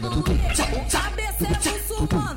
Cabeça é muçulmano,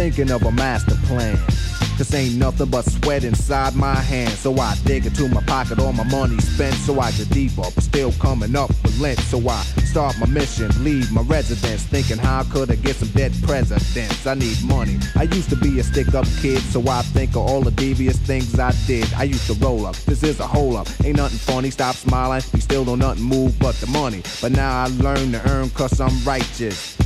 Thinking of a master plan. This ain't nothing but sweat inside my hand. So I dig into my pocket, all my money spent. So I get deeper, but still coming up with lint. So I start my mission, leave my residence. Thinking how could I get some dead presidents? I need money. I used to be a stick up kid, so I think of all the devious things I did. I used to roll up, this is a hole up. Ain't nothing funny, stop smiling. We still don't nothing move but the money. But now I learn to earn cause I'm righteous.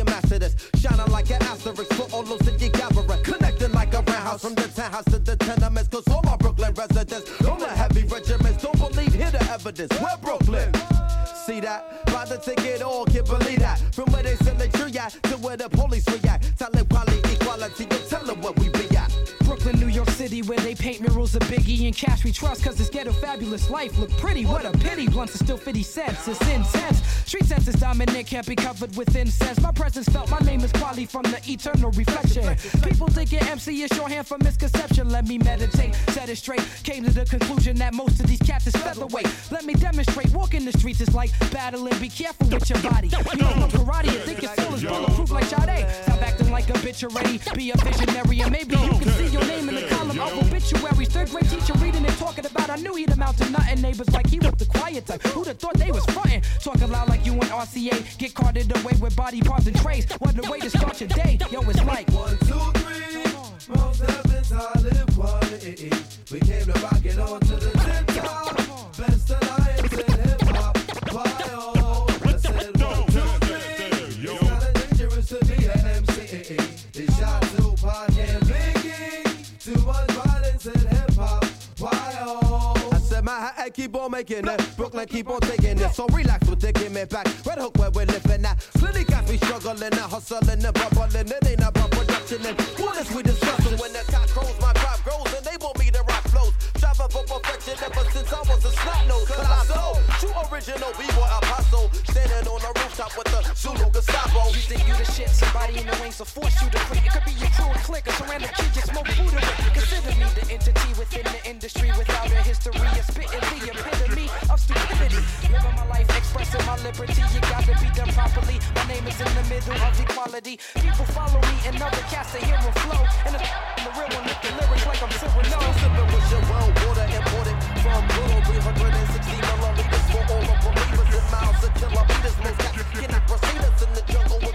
On top your. Shining like an asterisk for all those that you gathering. Connecting like a roundhouse from the townhouse to the tenements. Cause all my Brooklyn residents, all the heavy regiments don't believe, hear the evidence. We're Brooklyn. See that? Buy the ticket, all can't believe that. From where they sell the tree at to where the police react. Tell them quality, equality, you tell them what we be at. Brooklyn, New York City, where they paint murals of Biggie and Cash we trust, cause this ghetto fabulous life look pretty. What a pity, blunts are still 50 cents, it's intense. Street sense is dominant, can't be covered with incense. Eternal reflection. People think your MC is shorthand for misconception. Let me meditate, set it straight. Came to the conclusion that most of these cats is featherweight. Let me demonstrate, walking the streets is like battling, be careful with your body. You don't know karate, you think your soul is bulletproof like Sade. Stop acting like a bitch already, be a visionary, and maybe you can see your name in the column of obituaries. Third grade teacher reading and talking about I knew he'd amount to nothing. Neighbors like he was the quiet type. Who'd have making it. Brooklyn keep on taking it. So relax the give me back. Red Hook where we're living at. Plenty got me struggling and hustling and bubbling. It ain't about production and what is we discussing Striving for perfection ever since I was a snot nose. Cause I sold true original B-boy apostle. Standing on the rooftop with the Zulu Gestapo. You think you the shit, somebody in the wings will force you to quit. It could be your crew and clique, or some random kid you smoke Buddha with. Consider me the entity within the industry without a history of spitting the epitome of stupidity. Living my life, expressing my liberty. You gotta be done properly. My name is in the middle of equality. People follow me and other cats to hear flow. And the, the real one with the lyrics like I'm Cyrano. Sipping with your well water imported from little 360 milliliters for all the believers in miles and kilometers. Most cats cannot proceed us in the jungle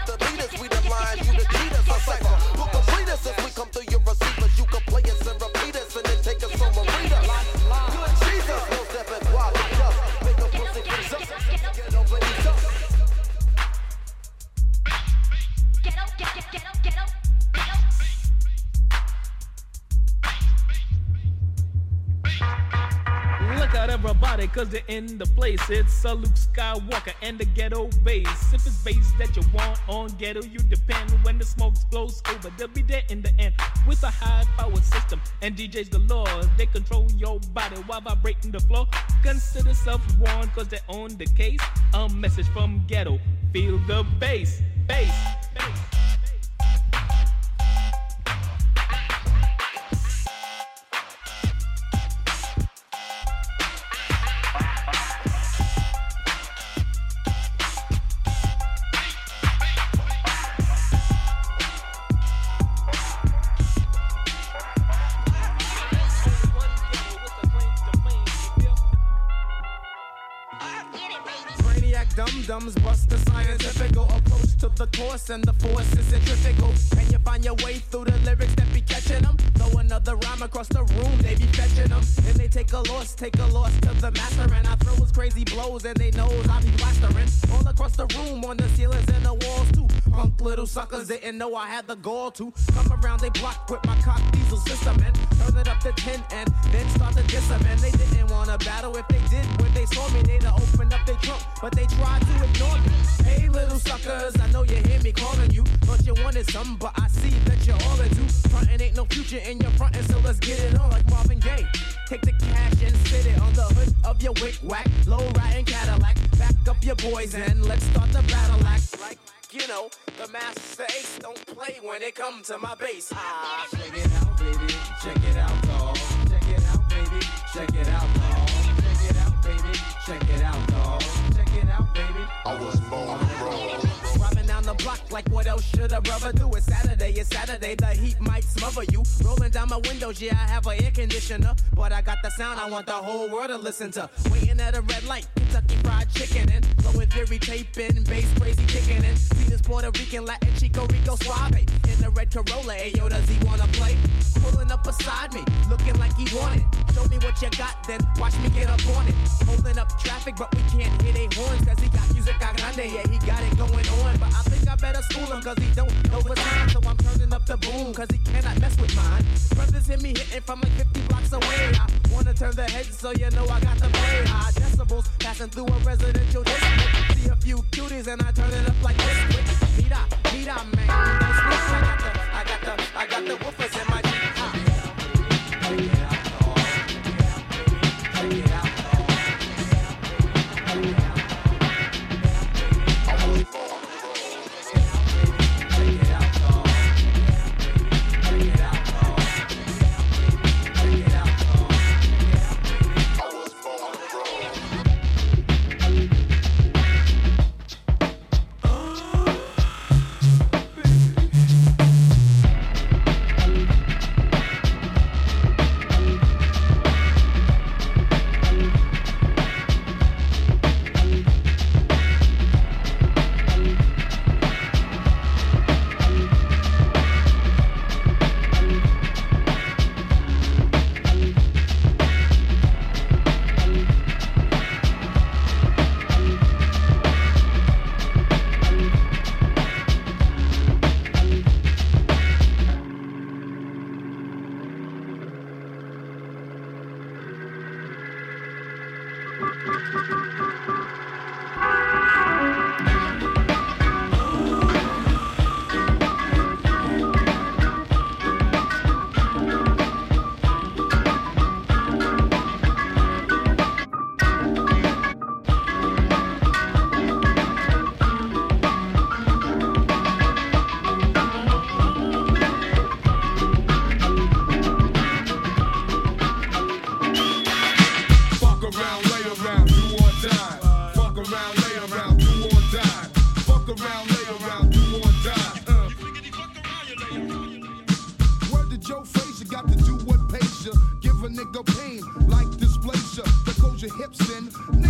cause they're in the place. It's a Luke Skywalker and the ghetto bass. If it's bass that you want on ghetto, you depend when the smoke blows over. They'll be there in the end with a high power system and DJs the galore. They control your body while vibrating the floor. Consider self warned, cause they own the case. A message from ghetto. Feel the bass, bass, bass. Course and the force is centrifugal. Can you find your way through the lyrics that be catching them? Throw another rhyme across the room, they be fetching them. And they take a loss, take a loss to the master. And I throw his crazy blows and they knows suckers didn't know I had the gall to come around they block with my cock diesel system and turn it up to 10 and then start to diss them. And they didn't wanna battle. If they did, when they saw me, they'd have opened up their trunk. But they tried to ignore me. Hey, little suckers, I know you hear me calling you. Thought you wanted some, but I see that you're all into. Frontin' ain't no future in your frontin', so let's get it on like Marvin Gaye. Take the cash and sit it on the hood of your wick whack, low riding Cadillac. Back up your boys and let's start the battle act. Like, you know, the master ace don't play when it comes to my bass. Ah, check it out, baby. Check it out, dog. Check it out, baby. Check it out, dog. Check it out, baby. Check it out, dog. Check it out, baby. I was born like what else should a brother do? It's Saturday, it's Saturday, the heat might smother you. Rolling down my windows, yeah, I have an air conditioner. But I got the sound I want the whole world to listen to. Waiting at a red light, Kentucky fried chicken and flowing theory taping, bass crazy kicking and see this Puerto Rican Latin Chico Rico Suave in the red Corolla. Hey, yo, does he wanna play? Pulling up beside me, looking like he wanted. Show me what you got, then watch me get up on it. Holding up traffic, but we can't hit a horns cause he got music grande, yeah, he got it going on. But I think I better school him cause he don't know time. So I'm turning up the boom cause he cannot mess with mine. Brothers hit me hitting from like 50 blocks away. I wanna turn the heads so you know I got the play. High decibels passing through a residential district. See a few cuties and I turn it up like this. Quick, mira, mira, man. Don't sleep. I got the, I got the, I got the woofers in your hips in.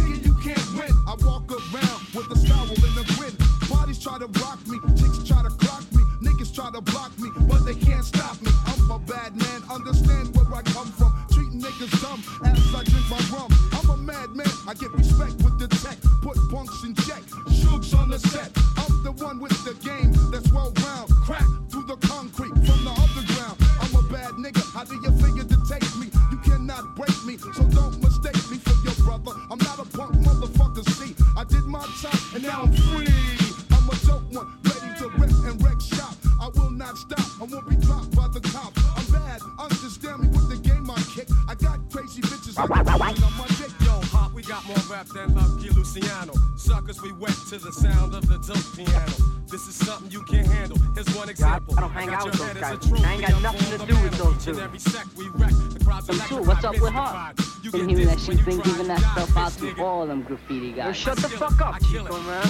Been try giving and that stuff out to all them graffiti guys. shut the fuck up, Chico, man.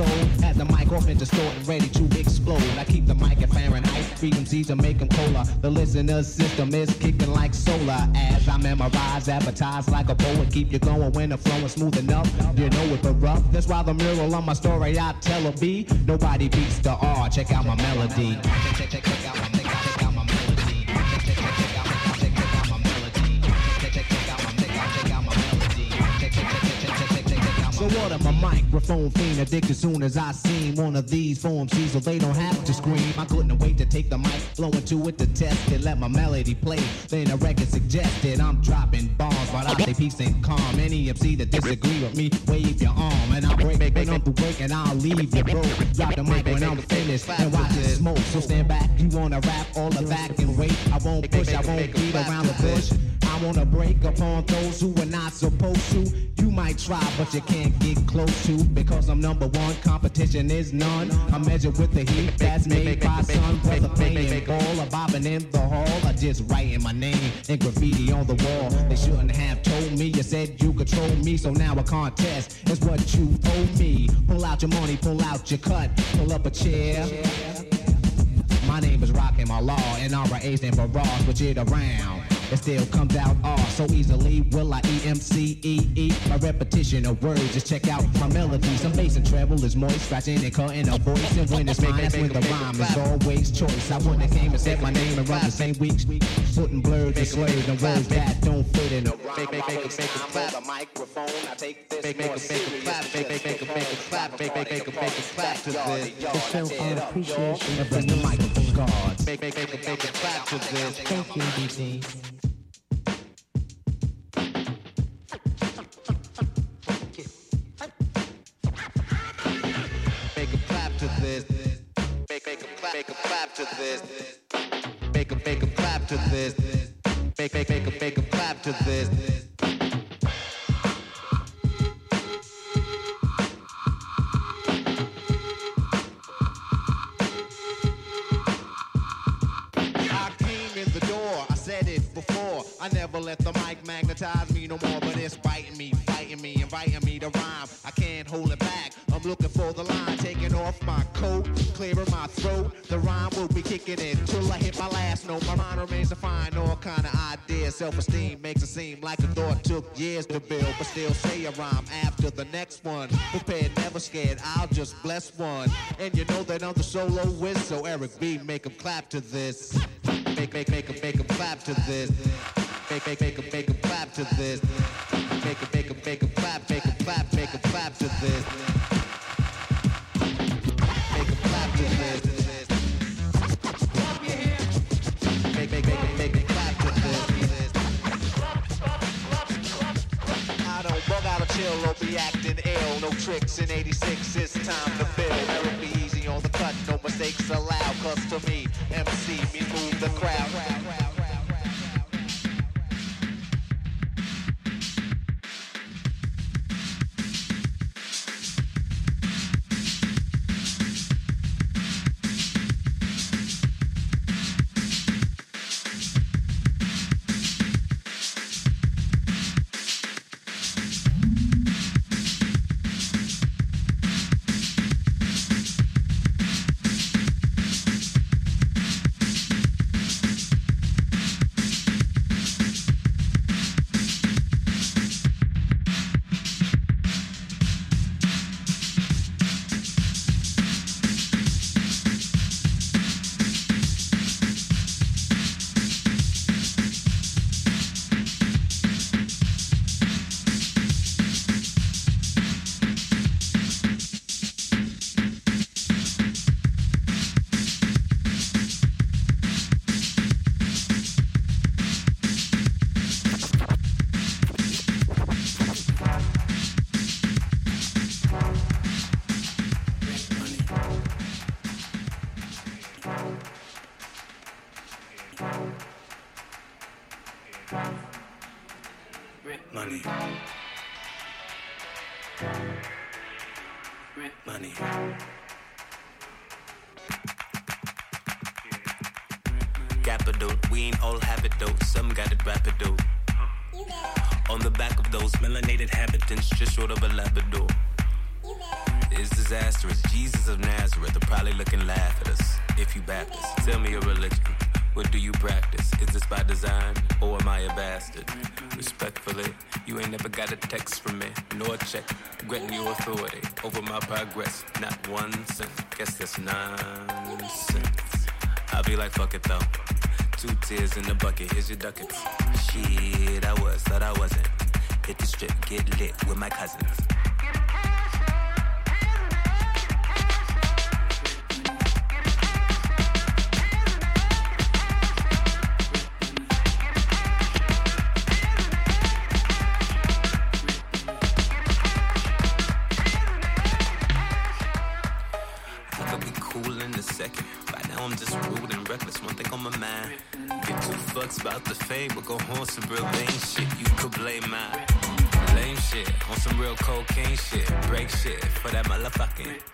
Episode has the mic off and distorted, ready to explode. I keep the mic at Fahrenheit, Z's to make them cola. The listener's system is kicking like solar. As I memorize, advertise like a poet, keep you going when the flow is smooth enough. You know it, but rough. That's why the mural on my story I tell a B. Nobody beats the R. Check out my melody. Check, check, check, microphone fiend addicted soon as I seen one of these form C's so they don't have to scream. I couldn't wait to take the mic, blow into it to test it, let my melody play. Then the record suggested I'm dropping bombs, but I say peace and calm. Any MC that disagree with me, wave your arm and I'll break when I'm through breaking, I'll leave you broke. Drop the mic when I'm finished and watch it smoke. So stand back, you wanna rap all the back and wait. I won't push, I won't beat around the bush. Wanna break upon those who are not supposed to. You might try, but you can't get close to because I'm number one. Competition is none. I measure with the heat that's made by sun. Brother playing ball or bobbing in the hall. I just writing my name in graffiti on the wall. They shouldn't have told me. You said you control me, so now a contest is what you owe me. Pull out your money, pull out your cut, pull up a chair. My name is Rakim Allah, and RA stand for Raw, switch it around. It still comes out R so easily. Will I E M C E E? My repetition of words, just check out my melody. Some bass and treble is moist, scratching and cutting a voice. And when it's mine, that's when the rhyme is always choice. I wouldn't have came and said my name and run the same weeks. Putting blurs and slurs and words that don't fit in a rhyme. Make, make, make, make, make, clap the microphone. I take this make, make, make, make, clap, make, make, make, make, clap, make, make, make, make, clap to this. To show our appreciation of the Press the music. microphone guards. Make, make, make, make, clap to this. Thank you, DD. This. Bless one, and you know that I'm the solo whiz. So Eric B, make 'em clap to this. Make make make 'em make 'em clap to this. Make make make 'em make 'em clap to this. Cause to me, MC, me move the crowd. nonsense. I be like, fuck it though. Two tears in the bucket, here's your ducats. Shit, I was, thought I wasn't. Hit the strip, get lit with my cousins. on some real lame shit. You could blame my lame shit on some real cocaine shit. Break shit for that motherfucking.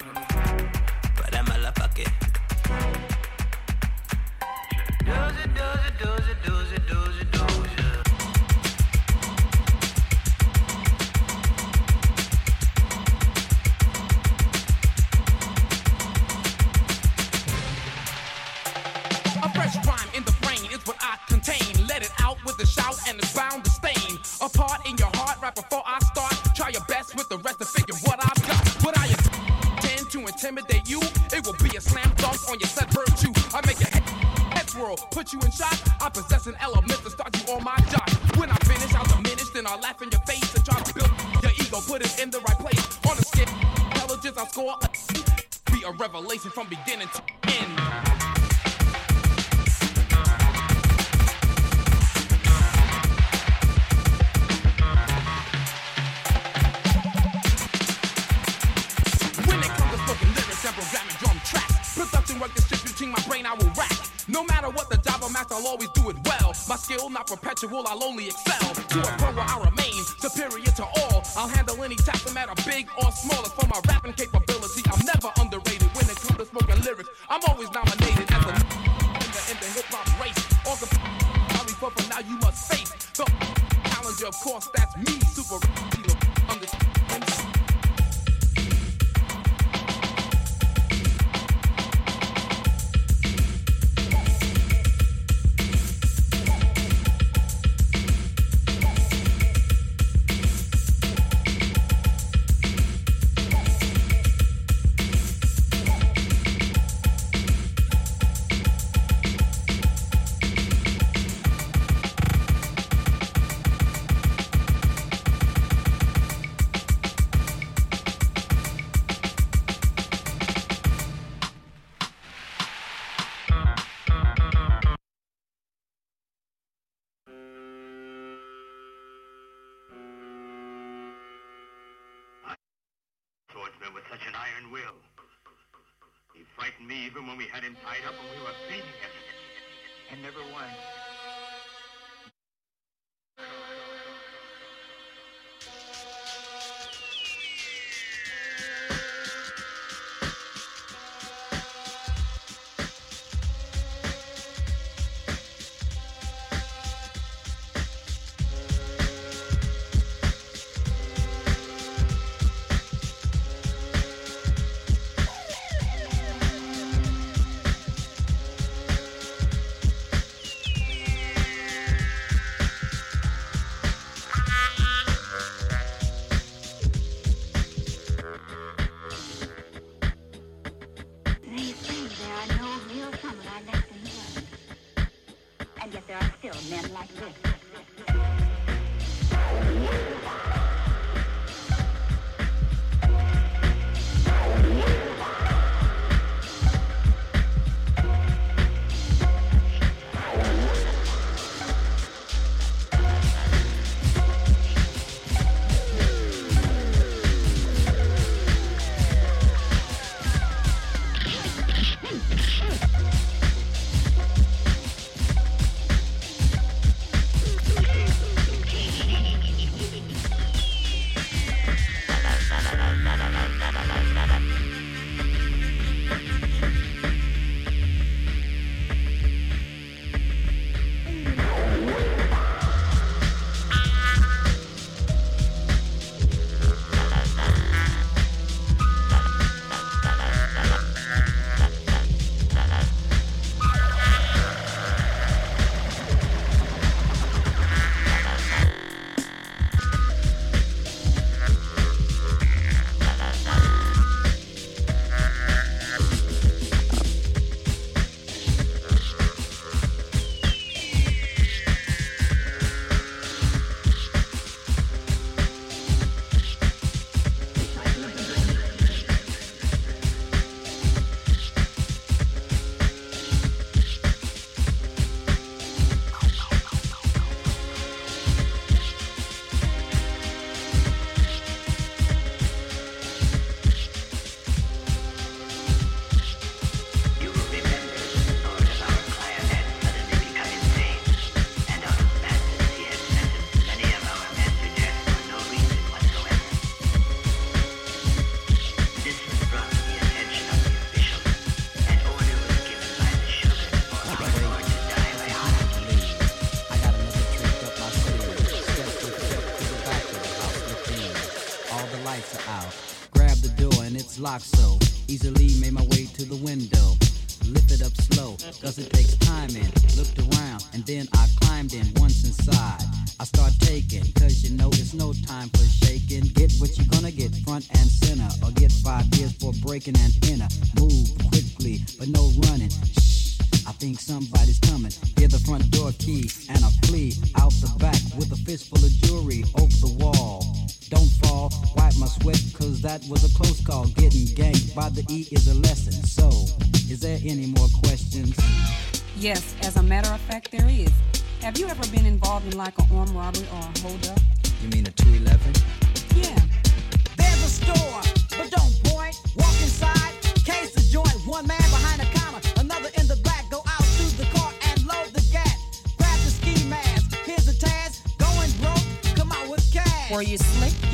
What you're gonna get, front and center, or get five years for breaking and enter. Move quickly, but no running. Shh, I think somebody's coming. Hear the front door key, and I flee out the back with a fistful of jewelry over the wall. Don't fall, wipe my sweat, cause that was a close call. Getting ganked by the E is a lesson. So, is there any more questions? Yes, as a matter of fact, there is. Have you ever been involved in like an armed robbery or a holdup? You mean a 211? Yeah. There's a store, but don't point. Walk inside, case the joint. One man behind the counter, another in the back. Go out through the car and load the gat. Grab the ski mask. Here's a task. Going broke, come out with cash. Were you slick?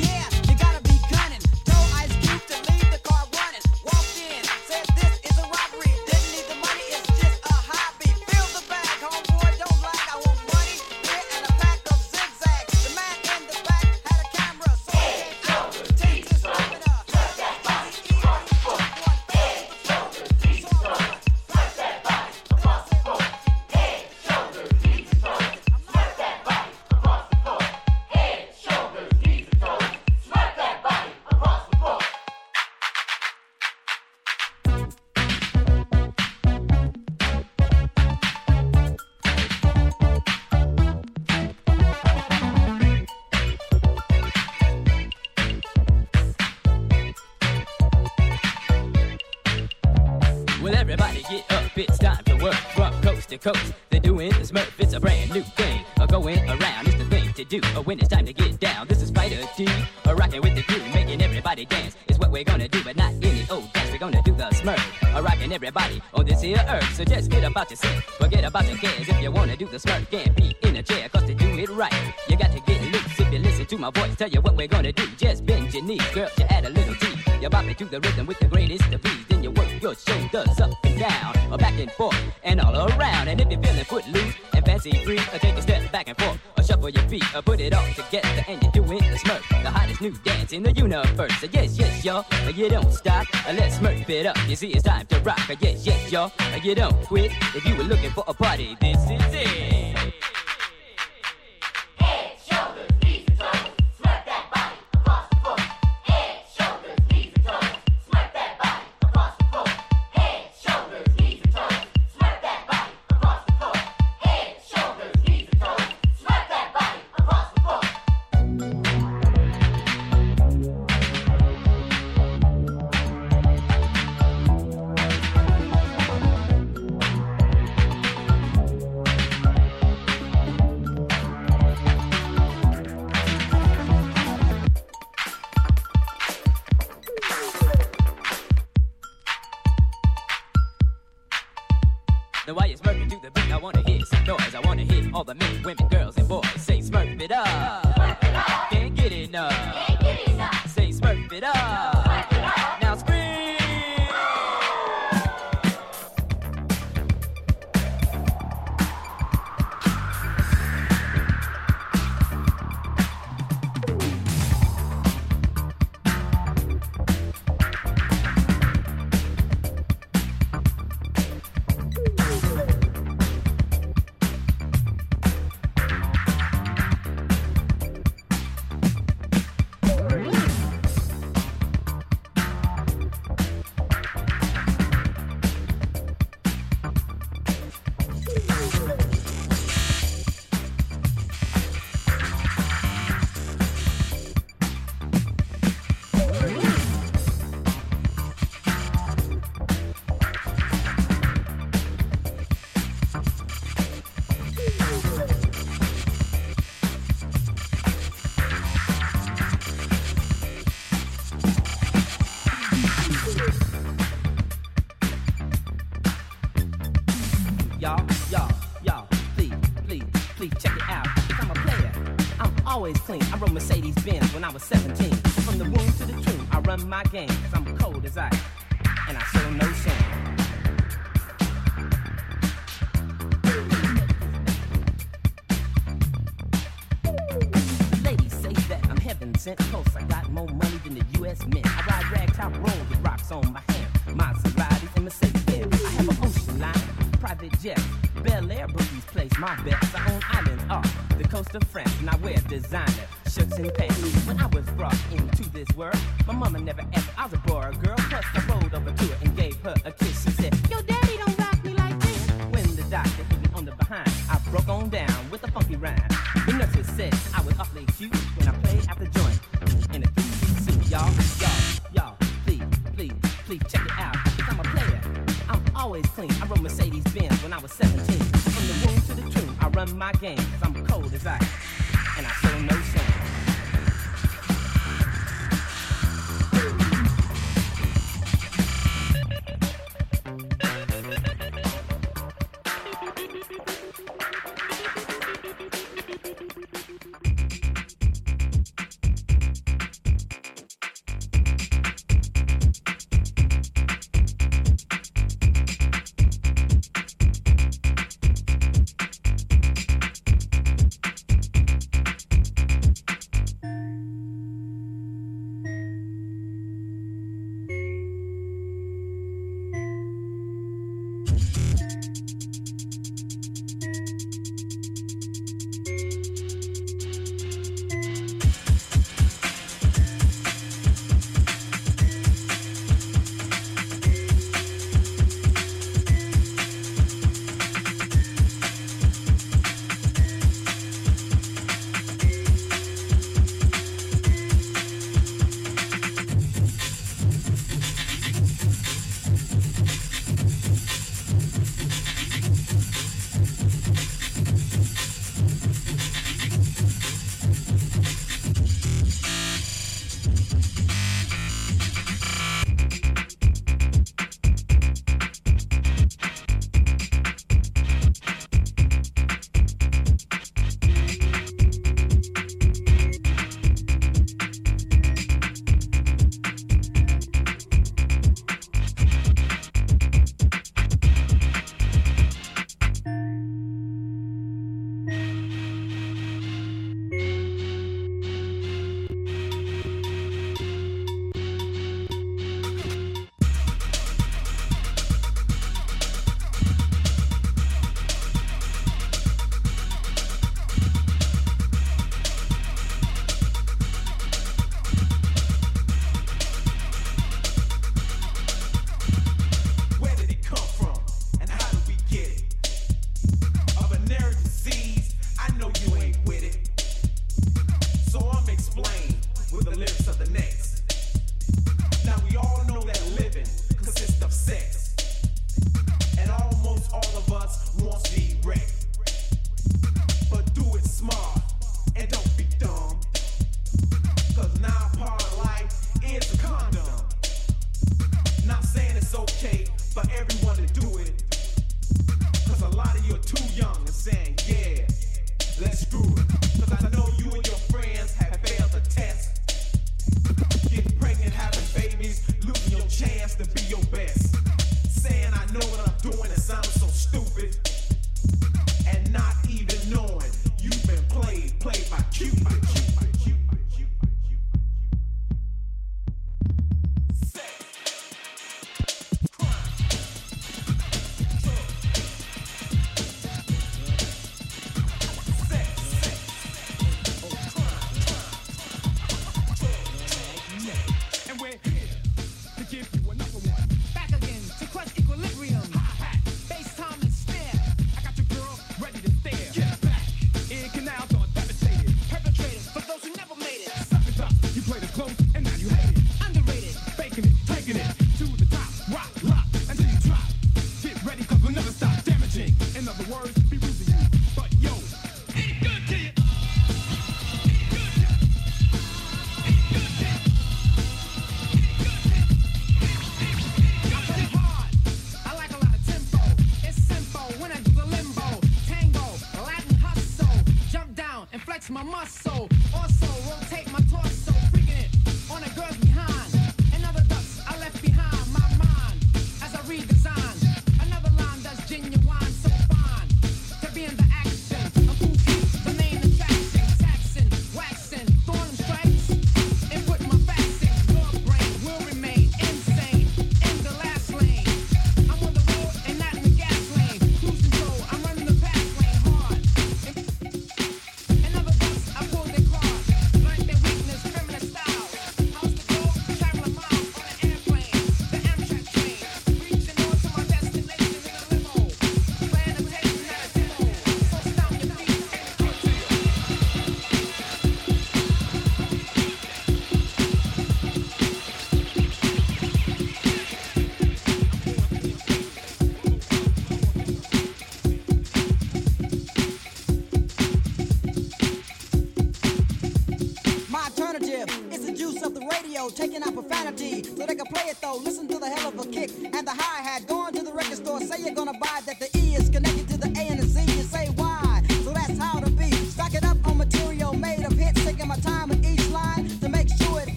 The smurf, tell you what we're gonna do. Just bend your knees, girl, you add a little tea. You bop it to the rhythm with the greatest of ease. Then you work your shoulders up and down, or back and forth, and all around. And if you're feeling footloose and fancy free, uh, take a step back and forth, or shuffle your feet, or put it all together, and you're doing the smurf, the hottest new dance in the universe. So yes, yes, y'all, you don't stop. Uh, let's smurf it up. You see, it's time to rock. Uh, yes, yes, y'all, you don't quit. If you were looking for a party, this is it.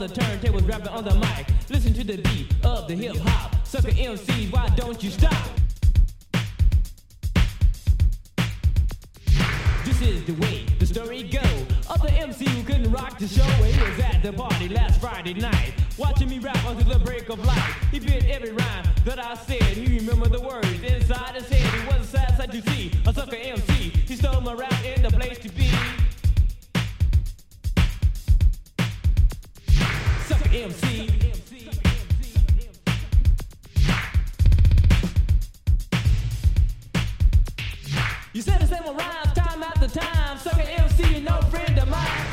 on the turntables, rapping on the mic. Listen to the beat of the hip hop. Sucker MC, why don't you stop? This is the way the story goes. Of the MC who couldn't rock the show, and he was at the party last Friday night. Watching me rap until the break of light. He bit every rhyme that I said. He remembered the words inside his head. It was a sad sight to see. A sucker MC. He stole my rap in the place to be. MC. You said the same old rhymes time after time. Sucker MC, no friend of mine.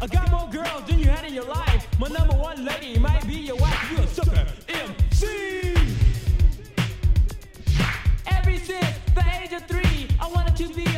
I got more girls than you had in your life. My number one lady might be your wife. You a sucker MC. Every since the age of three, I wanted to be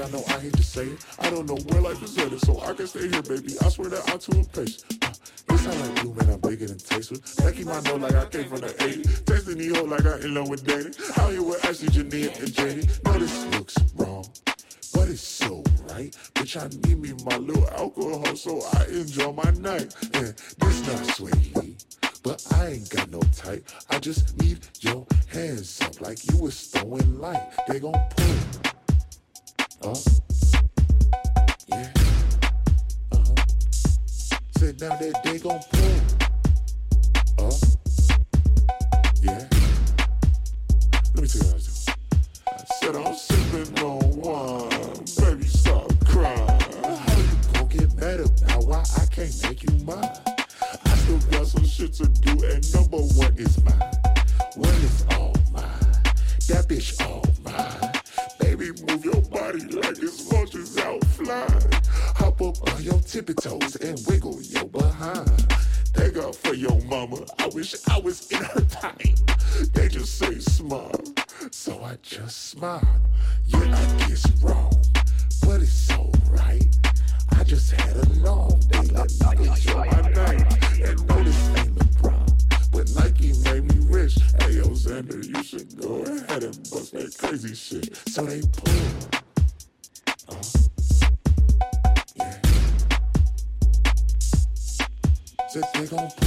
I know I hate to say it. I don't know where life is headed, so I can stay here, baby. I swear that I'm too impatient. Uh, this I like you, man, I'm bigger than Taser. Becky my know like I came from the 80s. Texting the hoe like I in love with Danny. How you with Ashley, Janine, and Janie. No, this looks wrong but it's so right. Bitch, I need me my little alcohol so I enjoy my night. hoes. You should go ahead and bust that crazy shit. So they pull. Uh, yeah. They gon'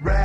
break.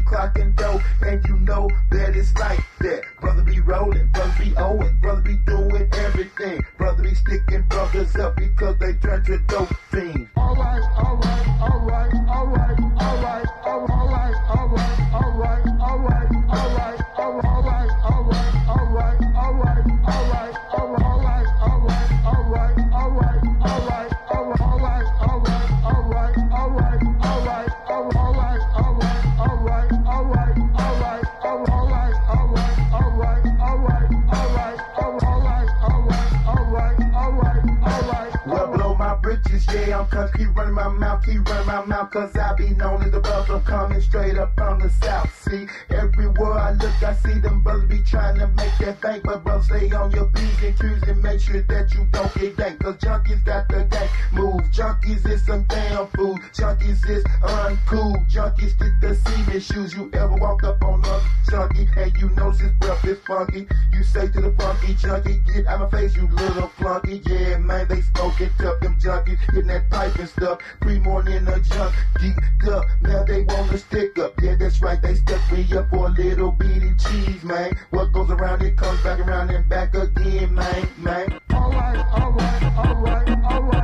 be clocking dough, and you know that it's like that. Brother be rolling, brother be owing, brother be doing everything. Brother be sticking brothers up because they try to dope fiends. Alright, alright, alright. Cause my mouth, keep running my mouth, cause I be known as the brother I'm coming straight up from the south. See, everywhere I look, I see them brothers be trying to make that bank, but bro, stay on your P's and Q's and make sure that you don't get dank, cause junkies got the gang move. Junkies is some damn food, junkies is uncool, junkies get the cement shoes. You ever walk up on a junkie and you know his breath is funky? You say to the funky junkie, get out my face, you little flunky. Yeah, man, they smoking tough, them junkies getting that pipe and stuff. Pre-morning a junk, geeked up, now they wanna stick up. Yeah, that's right, they stuck me up for a little bitty cheese, man. What goes around, it comes back around and back again, man, man. Alright, alright, alright, alright.